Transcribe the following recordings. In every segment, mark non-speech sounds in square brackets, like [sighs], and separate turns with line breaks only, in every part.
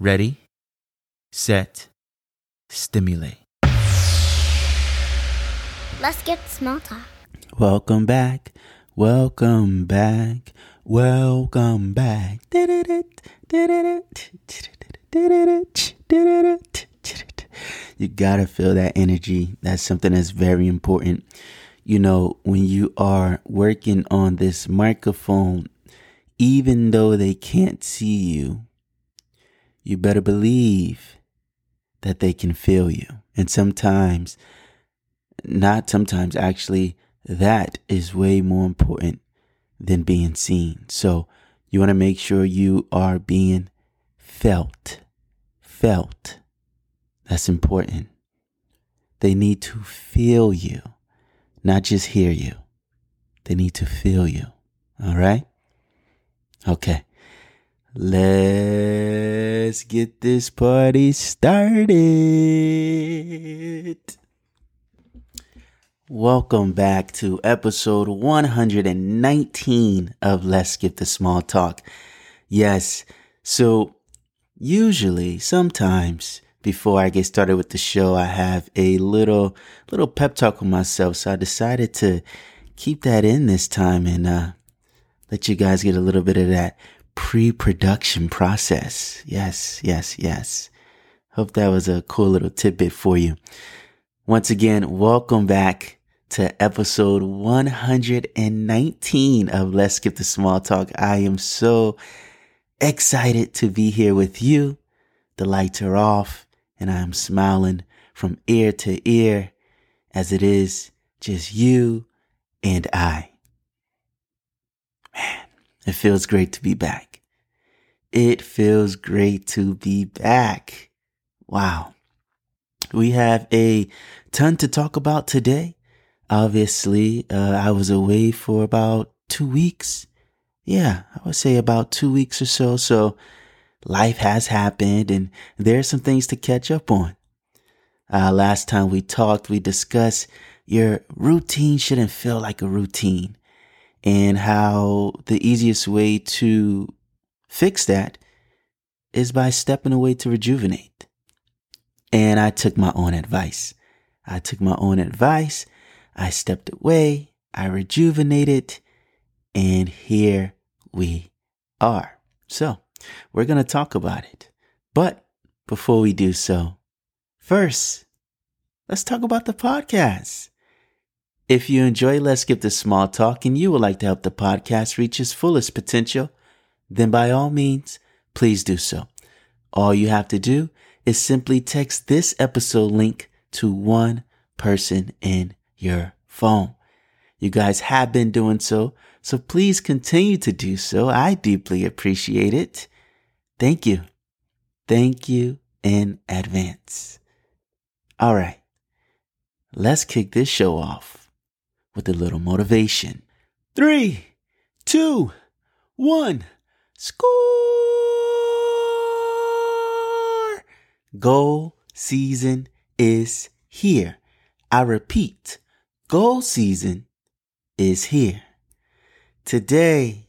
ready, set, stimulate.
Let's get small talk.
Welcome back. Welcome back. Welcome back. You gotta feel that energy. That's something that's very important. You know, when you are working on this microphone, even though they can't see you, you better believe that they can feel you. And sometimes, not sometimes, actually, that is way more important than being seen. So you want to make sure you are being felt. Felt. That's important. They need to feel you, not just hear you. They need to feel you. All right? Okay. Let's get this party started. Welcome back to episode 119 of Let's Skip the Small Talk. Yes, so usually, sometimes, before I get started with the show, I have a little little pep talk with myself. So I decided to keep that in this time and uh, let you guys get a little bit of that pre-production process. Yes, yes, yes. Hope that was a cool little tidbit for you. Once again, welcome back to episode 119 of Let's Skip the Small Talk. I am so excited to be here with you. The lights are off and I am smiling from ear to ear as it is just you and I. Man, it feels great to be back. It feels great to be back. Wow. We have a ton to talk about today. Obviously, uh, I was away for about two weeks. Yeah, I would say about two weeks or so. So life has happened and there's some things to catch up on. Uh, last time we talked, we discussed your routine shouldn't feel like a routine and how the easiest way to fix that is by stepping away to rejuvenate. And I took my own advice. I took my own advice. I stepped away. I rejuvenated. And here we are. So we're going to talk about it. But before we do so, first, let's talk about the podcast. If you enjoy Let's Skip the Small Talk and you would like to help the podcast reach its fullest potential, then by all means, please do so. All you have to do is simply text this episode link to one person in your phone. You guys have been doing so, so please continue to do so. I deeply appreciate it. Thank you. Thank you in advance. All right. Let's kick this show off with a little motivation. Three, two, one, score! Goal season is here. I repeat, goal season is here. Today,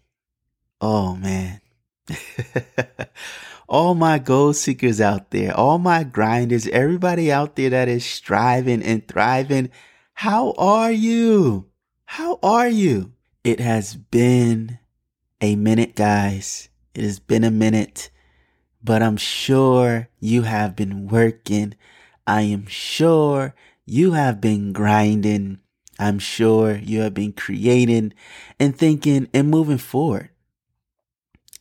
oh man, [laughs] all my goal seekers out there, all my grinders, everybody out there that is striving and thriving, how are you? How are you? It has been a minute, guys. It has been a minute, but I'm sure you have been working. I am sure you have been grinding. I'm sure you have been creating and thinking and moving forward.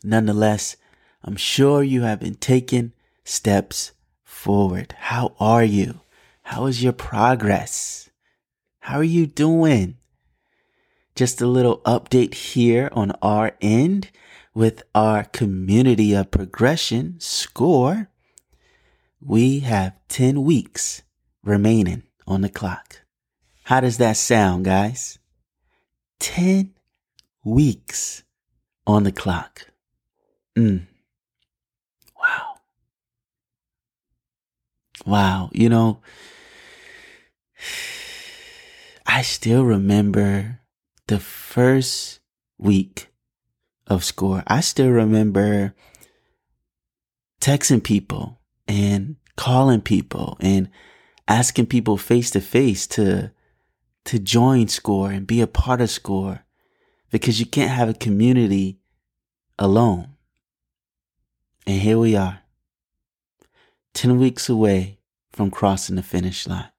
Nonetheless, I'm sure you have been taking steps forward. How are you? How is your progress? How are you doing? Just a little update here on our end. with our community of progression score, we have 10 weeks remaining on the clock. How does that sound, guys? 10 weeks on the clock. Mm. Wow. Wow. You know, [sighs] I still remember the first week of score. I still remember texting people and calling people and asking people face to face to to join score and be a part of score because you can't have a community alone. And here we are, 10 weeks away from crossing the finish line.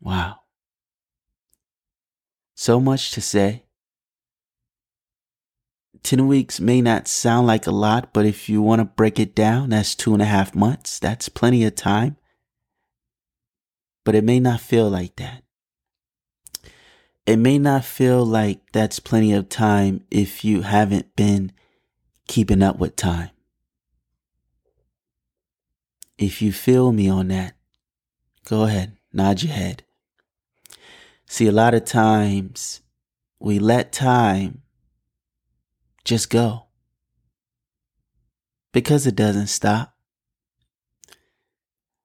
Wow. So much to say. 10 weeks may not sound like a lot, but if you want to break it down, that's two and a half months. That's plenty of time. But it may not feel like that. It may not feel like that's plenty of time if you haven't been keeping up with time. If you feel me on that, go ahead, nod your head. See, a lot of times we let time just go because it doesn't stop.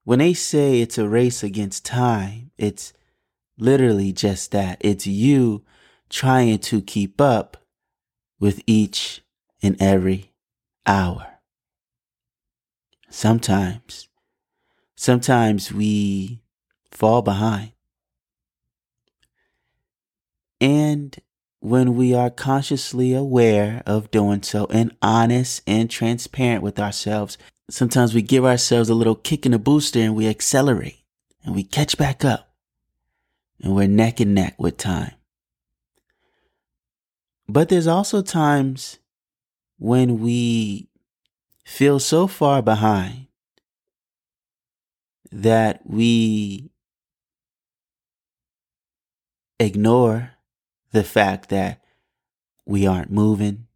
When they say it's a race against time, it's literally just that. It's you trying to keep up with each and every hour. Sometimes, sometimes we fall behind. And when we are consciously aware of doing so and honest and transparent with ourselves, sometimes we give ourselves a little kick in the booster and we accelerate and we catch back up and we're neck and neck with time. But there's also times when we feel so far behind that we ignore the fact that we aren't moving.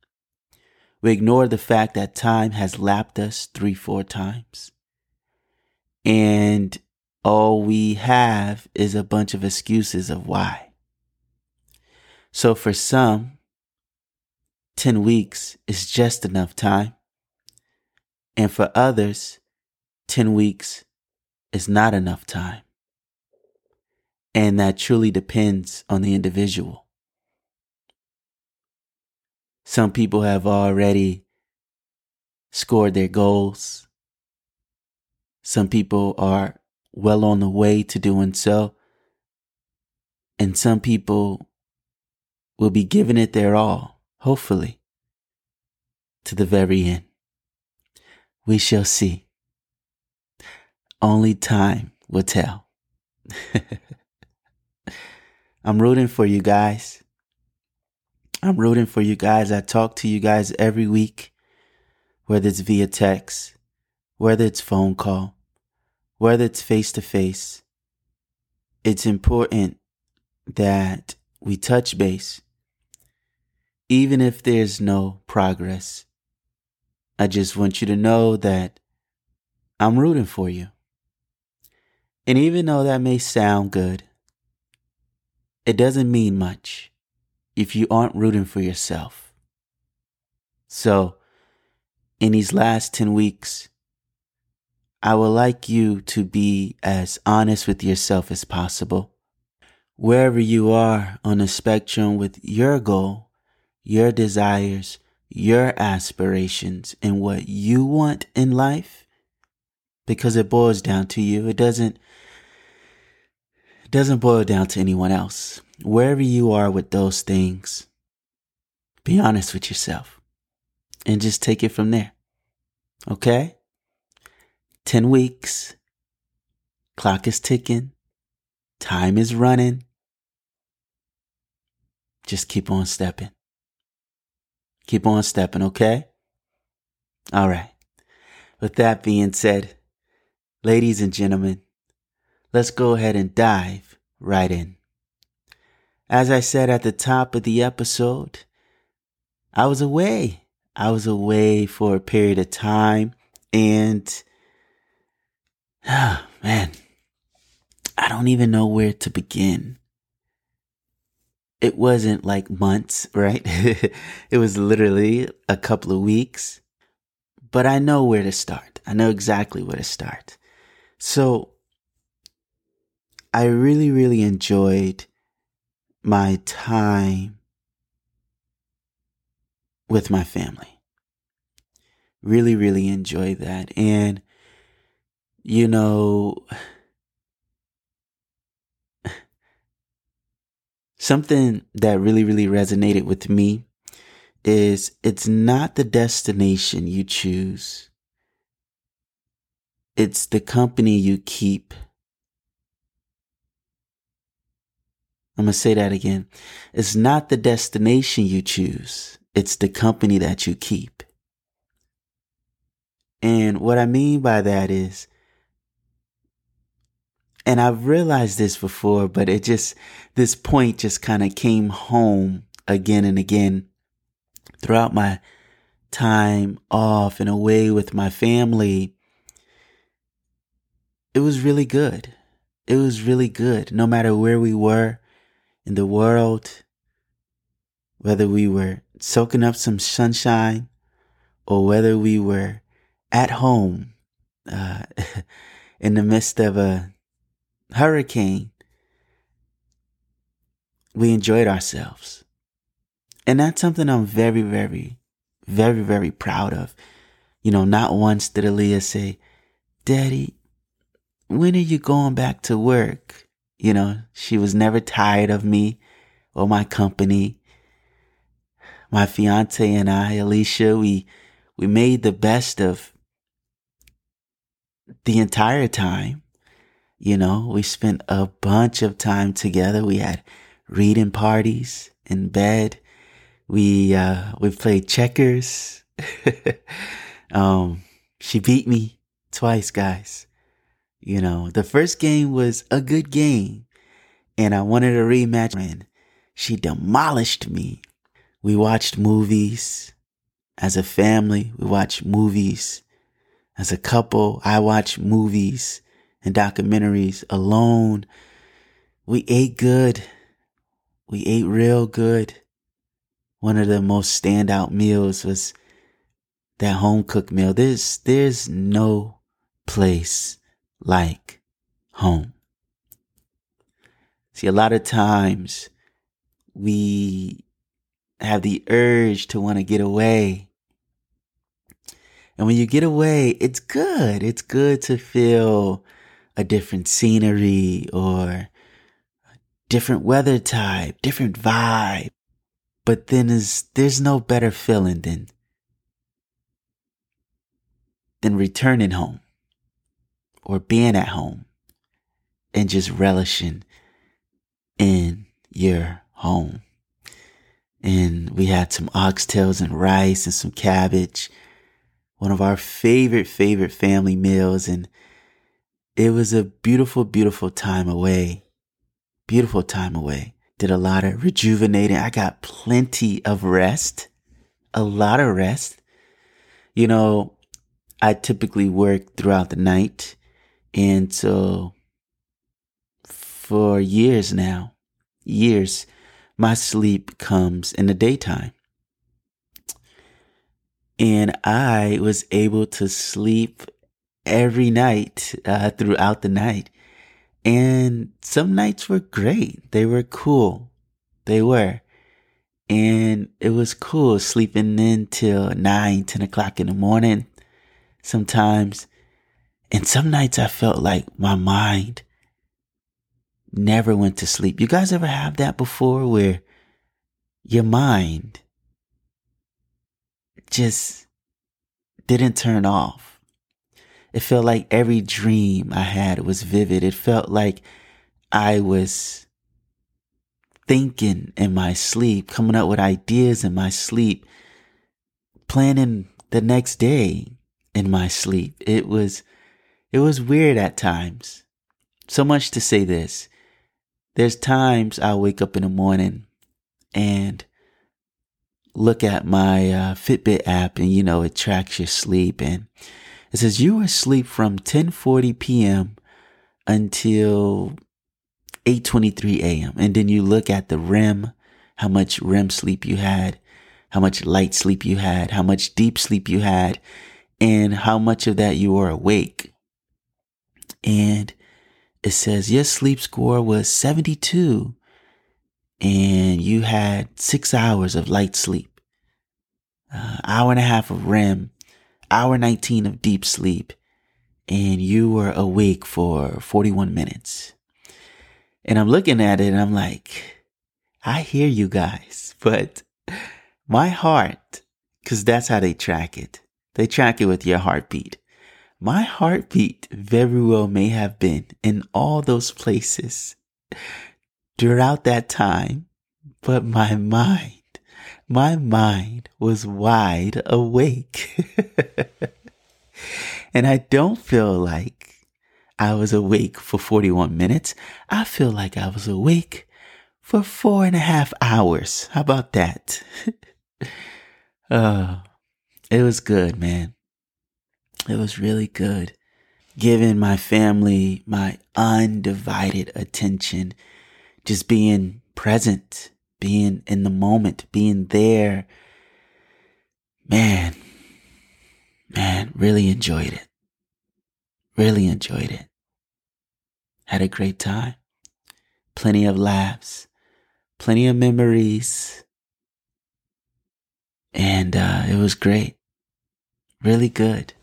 We ignore the fact that time has lapped us three, four times. And all we have is a bunch of excuses of why. So for some, 10 weeks is just enough time. And for others, 10 weeks is not enough time. And that truly depends on the individual. Some people have already scored their goals. Some people are well on the way to doing so. And some people will be giving it their all, hopefully, to the very end. We shall see. Only time will tell. [laughs] I'm rooting for you guys. I'm rooting for you guys. I talk to you guys every week, whether it's via text, whether it's phone call, whether it's face to face. It's important that we touch base, even if there's no progress. I just want you to know that I'm rooting for you. And even though that may sound good, it doesn't mean much if you aren't rooting for yourself. So, in these last 10 weeks, I would like you to be as honest with yourself as possible. Wherever you are on the spectrum with your goal, your desires, your aspirations, and what you want in life, because it boils down to you. It doesn't, doesn't boil down to anyone else wherever you are with those things, be honest with yourself and just take it from there. Okay? 10 weeks. Clock is ticking. Time is running. Just keep on stepping. Keep on stepping, okay? All right. With that being said, ladies and gentlemen, let's go ahead and dive right in. As I said at the top of the episode, I was away. I was away for a period of time and oh, [sighs] man, I don't even know where to begin. It wasn't like months, [laughs] right? it was literally a couple of weeks, but I know where to start. I know exactly where to start. So I really, really enjoyed my time with my family. Really, really enjoy that. And, you know, [sighs] something that really, really resonated with me is it's not the destination you choose. It's the company you keep. I'm going to say that again. It's not the destination you choose. It's the company that you keep. And what I mean by that is, and I've realized this before, but it just, this point just kind of came home again and again throughout my time off and away with my family. It was really good. It was really good. No matter where we were in the world, whether we were soaking up some sunshine or whether we were at home uh, [laughs] in the midst of a hurricane, we enjoyed ourselves. And that's something I'm very, very, very, very proud of. You know, not once did Aaliyah say, Daddy, when are you going back to work? You know, she was never tired of me or my company my fiance and I, Alicia, we we made the best of the entire time. You know, we spent a bunch of time together. We had reading parties in bed. We uh we played checkers. [laughs] um she beat me twice, guys. You know, the first game was a good game and I wanted a rematch and she demolished me we watched movies as a family. We watched movies as a couple. I watched movies and documentaries alone. We ate good. We ate real good. One of the most standout meals was that home cooked meal. There's, there's no place like home. See, a lot of times we have the urge to want to get away. And when you get away, it's good. It's good to feel a different scenery or different weather type, different vibe. But then there's, there's no better feeling than, than returning home or being at home and just relishing in your home and we had some oxtails and rice and some cabbage. One of our favorite, favorite family meals. And it was a beautiful, beautiful time away. Beautiful time away. Did a lot of rejuvenating. I got plenty of rest, a lot of rest. You know, I typically work throughout the night. And so for years now, years, my sleep comes in the daytime. And I was able to sleep every night uh, throughout the night. And some nights were great. They were cool. They were. And it was cool sleeping in till nine, 10 o'clock in the morning sometimes. And some nights I felt like my mind never went to sleep. You guys ever have that before where your mind just didn't turn off? It felt like every dream I had was vivid. It felt like I was thinking in my sleep, coming up with ideas in my sleep, planning the next day in my sleep. It was, it was weird at times. So much to say this. There's times I wake up in the morning and look at my uh, Fitbit app and you know it tracks your sleep and it says you were asleep from 10:40 p.m. until 8:23 a.m. and then you look at the REM, how much REM sleep you had, how much light sleep you had, how much deep sleep you had, and how much of that you were awake. And it says your sleep score was 72 and you had six hours of light sleep, uh, hour and a half of REM, hour 19 of deep sleep, and you were awake for 41 minutes. And I'm looking at it and I'm like, I hear you guys, [laughs] but my heart, because that's how they track it. They track it with your heartbeat. My heartbeat very well may have been in all those places throughout that time, but my mind, my mind was wide awake. [laughs] and I don't feel like I was awake for 41 minutes. I feel like I was awake for four and a half hours. How about that? [laughs] uh, it was good, man. It was really good. Giving my family my undivided attention, just being present, being in the moment, being there. Man, man, really enjoyed it. Really enjoyed it. Had a great time. Plenty of laughs, plenty of memories. And uh, it was great. Really good.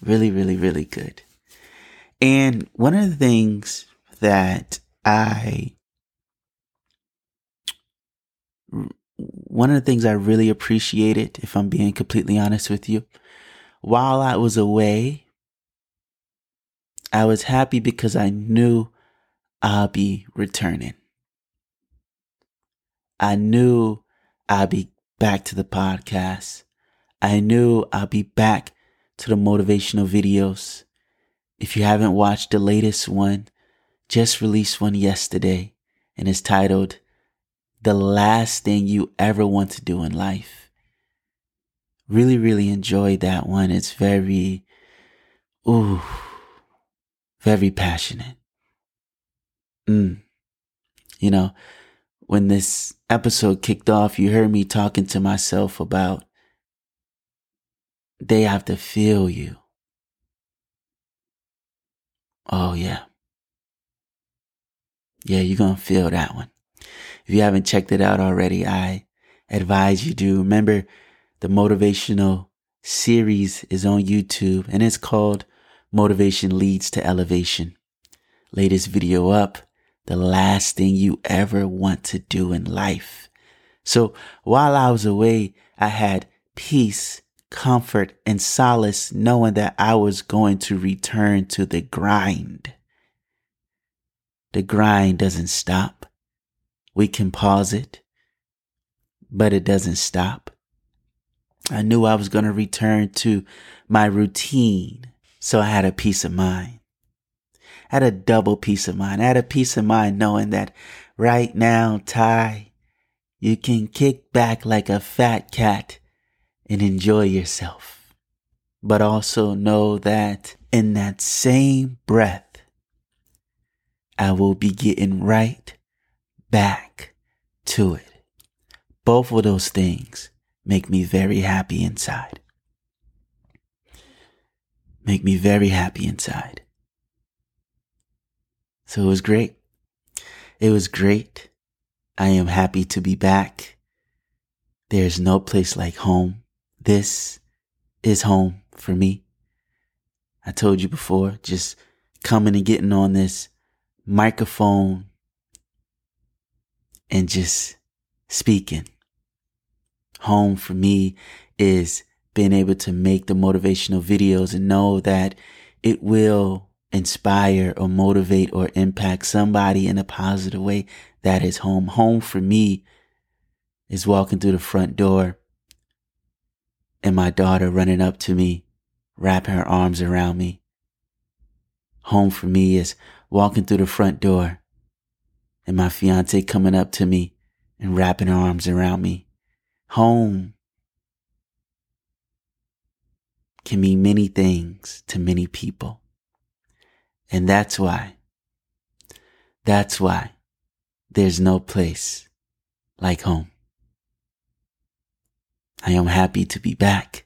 Really, really, really good. And one of the things that I, one of the things I really appreciated, if I'm being completely honest with you, while I was away, I was happy because I knew I'll be returning. I knew I'll be back to the podcast. I knew I'll be back to the motivational videos. If you haven't watched the latest one, just released one yesterday and it's titled The Last Thing You Ever Want to Do in Life. Really, really enjoyed that one. It's very, ooh, very passionate. Mm. You know, when this episode kicked off, you heard me talking to myself about they have to feel you. Oh, yeah. Yeah, you're going to feel that one. If you haven't checked it out already, I advise you do. Remember, the motivational series is on YouTube and it's called Motivation Leads to Elevation. Latest video up, the last thing you ever want to do in life. So while I was away, I had peace comfort and solace knowing that I was going to return to the grind. The grind doesn't stop. We can pause it, but it doesn't stop. I knew I was going to return to my routine, so I had a peace of mind. I had a double peace of mind. I had a peace of mind knowing that right now, Ty, you can kick back like a fat cat and enjoy yourself. But also know that in that same breath, I will be getting right back to it. Both of those things make me very happy inside. Make me very happy inside. So it was great. It was great. I am happy to be back. There's no place like home. This is home for me. I told you before, just coming and getting on this microphone and just speaking. Home for me is being able to make the motivational videos and know that it will inspire or motivate or impact somebody in a positive way. That is home. Home for me is walking through the front door and my daughter running up to me, wrapping her arms around me. Home for me is walking through the front door and my fiance coming up to me and wrapping her arms around me. Home can mean many things to many people. And that's why, that's why there's no place like home. I am happy to be back.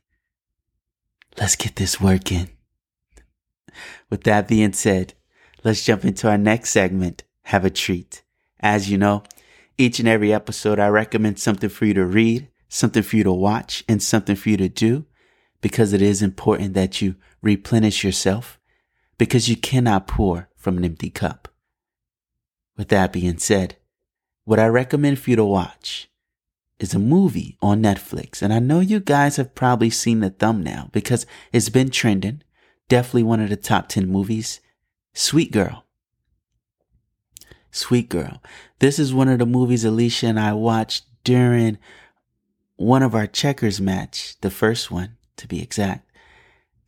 Let's get this work in. With that being said, let's jump into our next segment. Have a treat. As you know, each and every episode, I recommend something for you to read, something for you to watch, and something for you to do because it is important that you replenish yourself because you cannot pour from an empty cup. With that being said, what I recommend for you to watch is a movie on Netflix. And I know you guys have probably seen the thumbnail because it's been trending. Definitely one of the top 10 movies. Sweet Girl. Sweet Girl. This is one of the movies Alicia and I watched during one of our checkers match, the first one to be exact,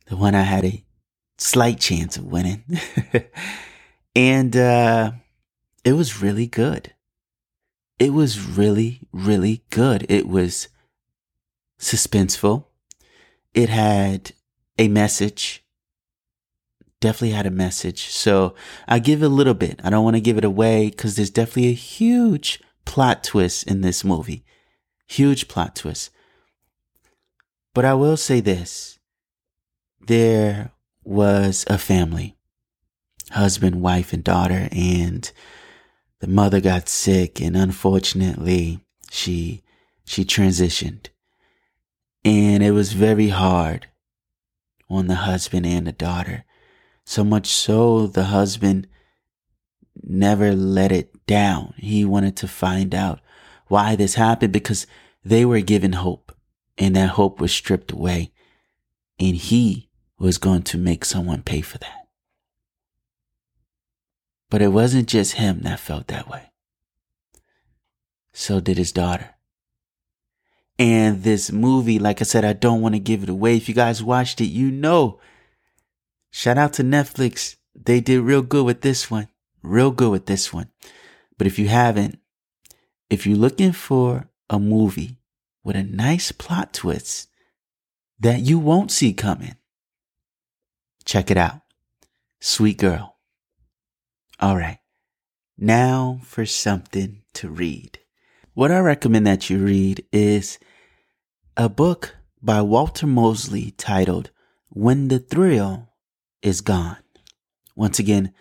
the one I had a slight chance of winning. [laughs] and uh, it was really good. It was really, really good. It was suspenseful. It had a message. Definitely had a message. So I give a little bit. I don't want to give it away because there's definitely a huge plot twist in this movie. Huge plot twist. But I will say this. There was a family, husband, wife, and daughter, and the mother got sick and unfortunately she she transitioned. And it was very hard on the husband and the daughter. So much so the husband never let it down. He wanted to find out why this happened because they were given hope and that hope was stripped away and he was going to make someone pay for that but it wasn't just him that felt that way. So did his daughter. And this movie, like I said, I don't want to give it away. If you guys watched it, you know. Shout out to Netflix. They did real good with this one. Real good with this one. But if you haven't, if you're looking for a movie with a nice plot twist that you won't see coming, check it out. Sweet Girl. All right. Now for something to read. What I recommend that you read is a book by Walter Mosley titled When the Thrill is Gone. Once again,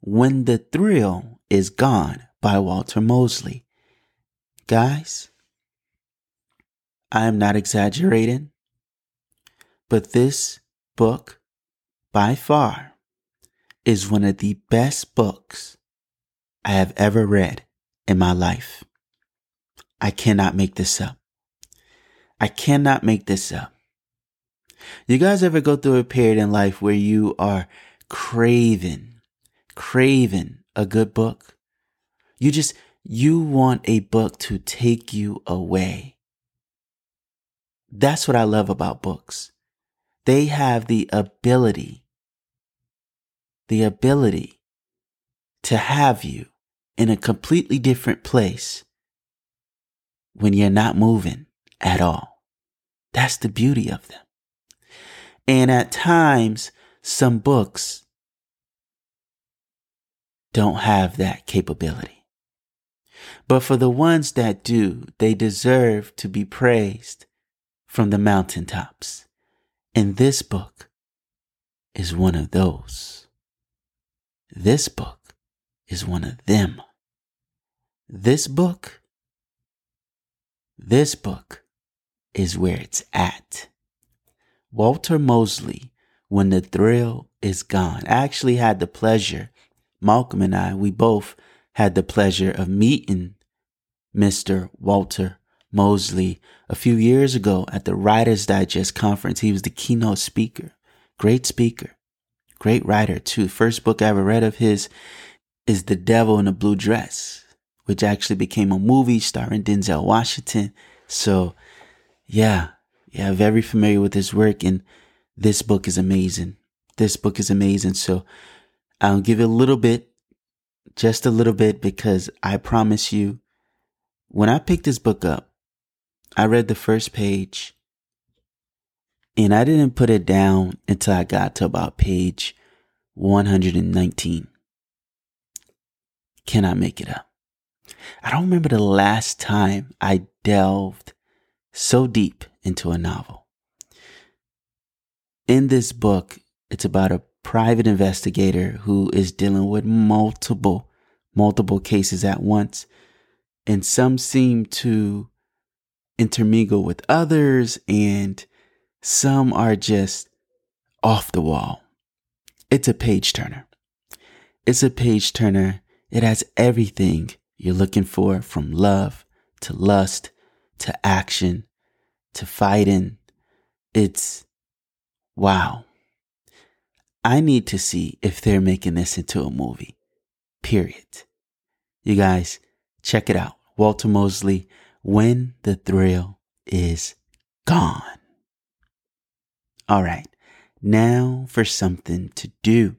When the Thrill is Gone by Walter Mosley. Guys, I am not exaggerating, but this book by far is one of the best books I have ever read in my life. I cannot make this up. I cannot make this up. You guys ever go through a period in life where you are craving, craving a good book? You just, you want a book to take you away. That's what I love about books. They have the ability the ability to have you in a completely different place when you're not moving at all. That's the beauty of them. And at times, some books don't have that capability. But for the ones that do, they deserve to be praised from the mountaintops. And this book is one of those. This book is one of them. This book, this book is where it's at. Walter Mosley, When the Thrill is Gone. I actually had the pleasure, Malcolm and I, we both had the pleasure of meeting Mr. Walter Mosley a few years ago at the Writers Digest conference. He was the keynote speaker. Great speaker. Great writer too. First book I ever read of his is The Devil in a Blue Dress, which actually became a movie starring Denzel Washington. So yeah, yeah, very familiar with his work and this book is amazing. This book is amazing. So I'll give it a little bit, just a little bit, because I promise you, when I picked this book up, I read the first page and I didn't put it down until I got to about page 119. Can I make it up. I don't remember the last time I delved so deep into a novel. In this book, it's about a private investigator who is dealing with multiple, multiple cases at once. And some seem to intermingle with others, and some are just off the wall. It's a page turner. It's a page turner. It has everything you're looking for from love to lust to action to fighting. It's wow. I need to see if they're making this into a movie. Period. You guys, check it out. Walter Mosley, When the Thrill is Gone. All right, now for something to do.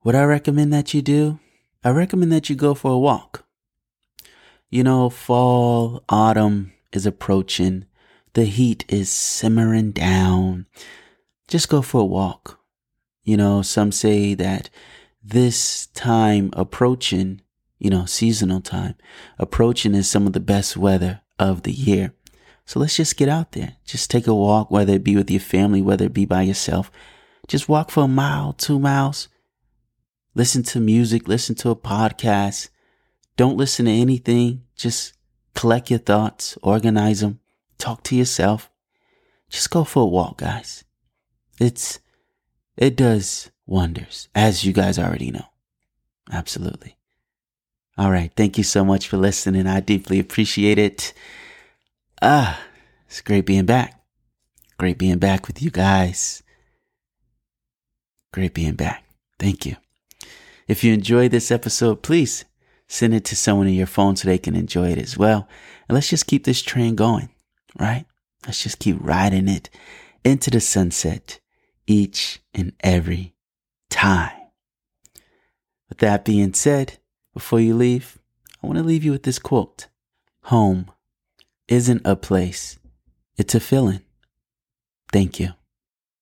What I recommend that you do, I recommend that you go for a walk. You know, fall, autumn is approaching. The heat is simmering down. Just go for a walk. You know, some say that this time approaching, you know, seasonal time approaching is some of the best weather of the year. So let's just get out there. Just take a walk, whether it be with your family, whether it be by yourself. Just walk for a mile, two miles. Listen to music, listen to a podcast. Don't listen to anything. Just collect your thoughts, organize them, talk to yourself. Just go for a walk, guys. It's, it does wonders, as you guys already know. Absolutely. All right. Thank you so much for listening. I deeply appreciate it. Ah, it's great being back. Great being back with you guys. Great being back. Thank you. If you enjoyed this episode, please send it to someone in your phone so they can enjoy it as well. And let's just keep this train going, right? Let's just keep riding it into the sunset each and every time. With that being said, before you leave, I want to leave you with this quote Home isn't a place, it's a feeling. Thank you.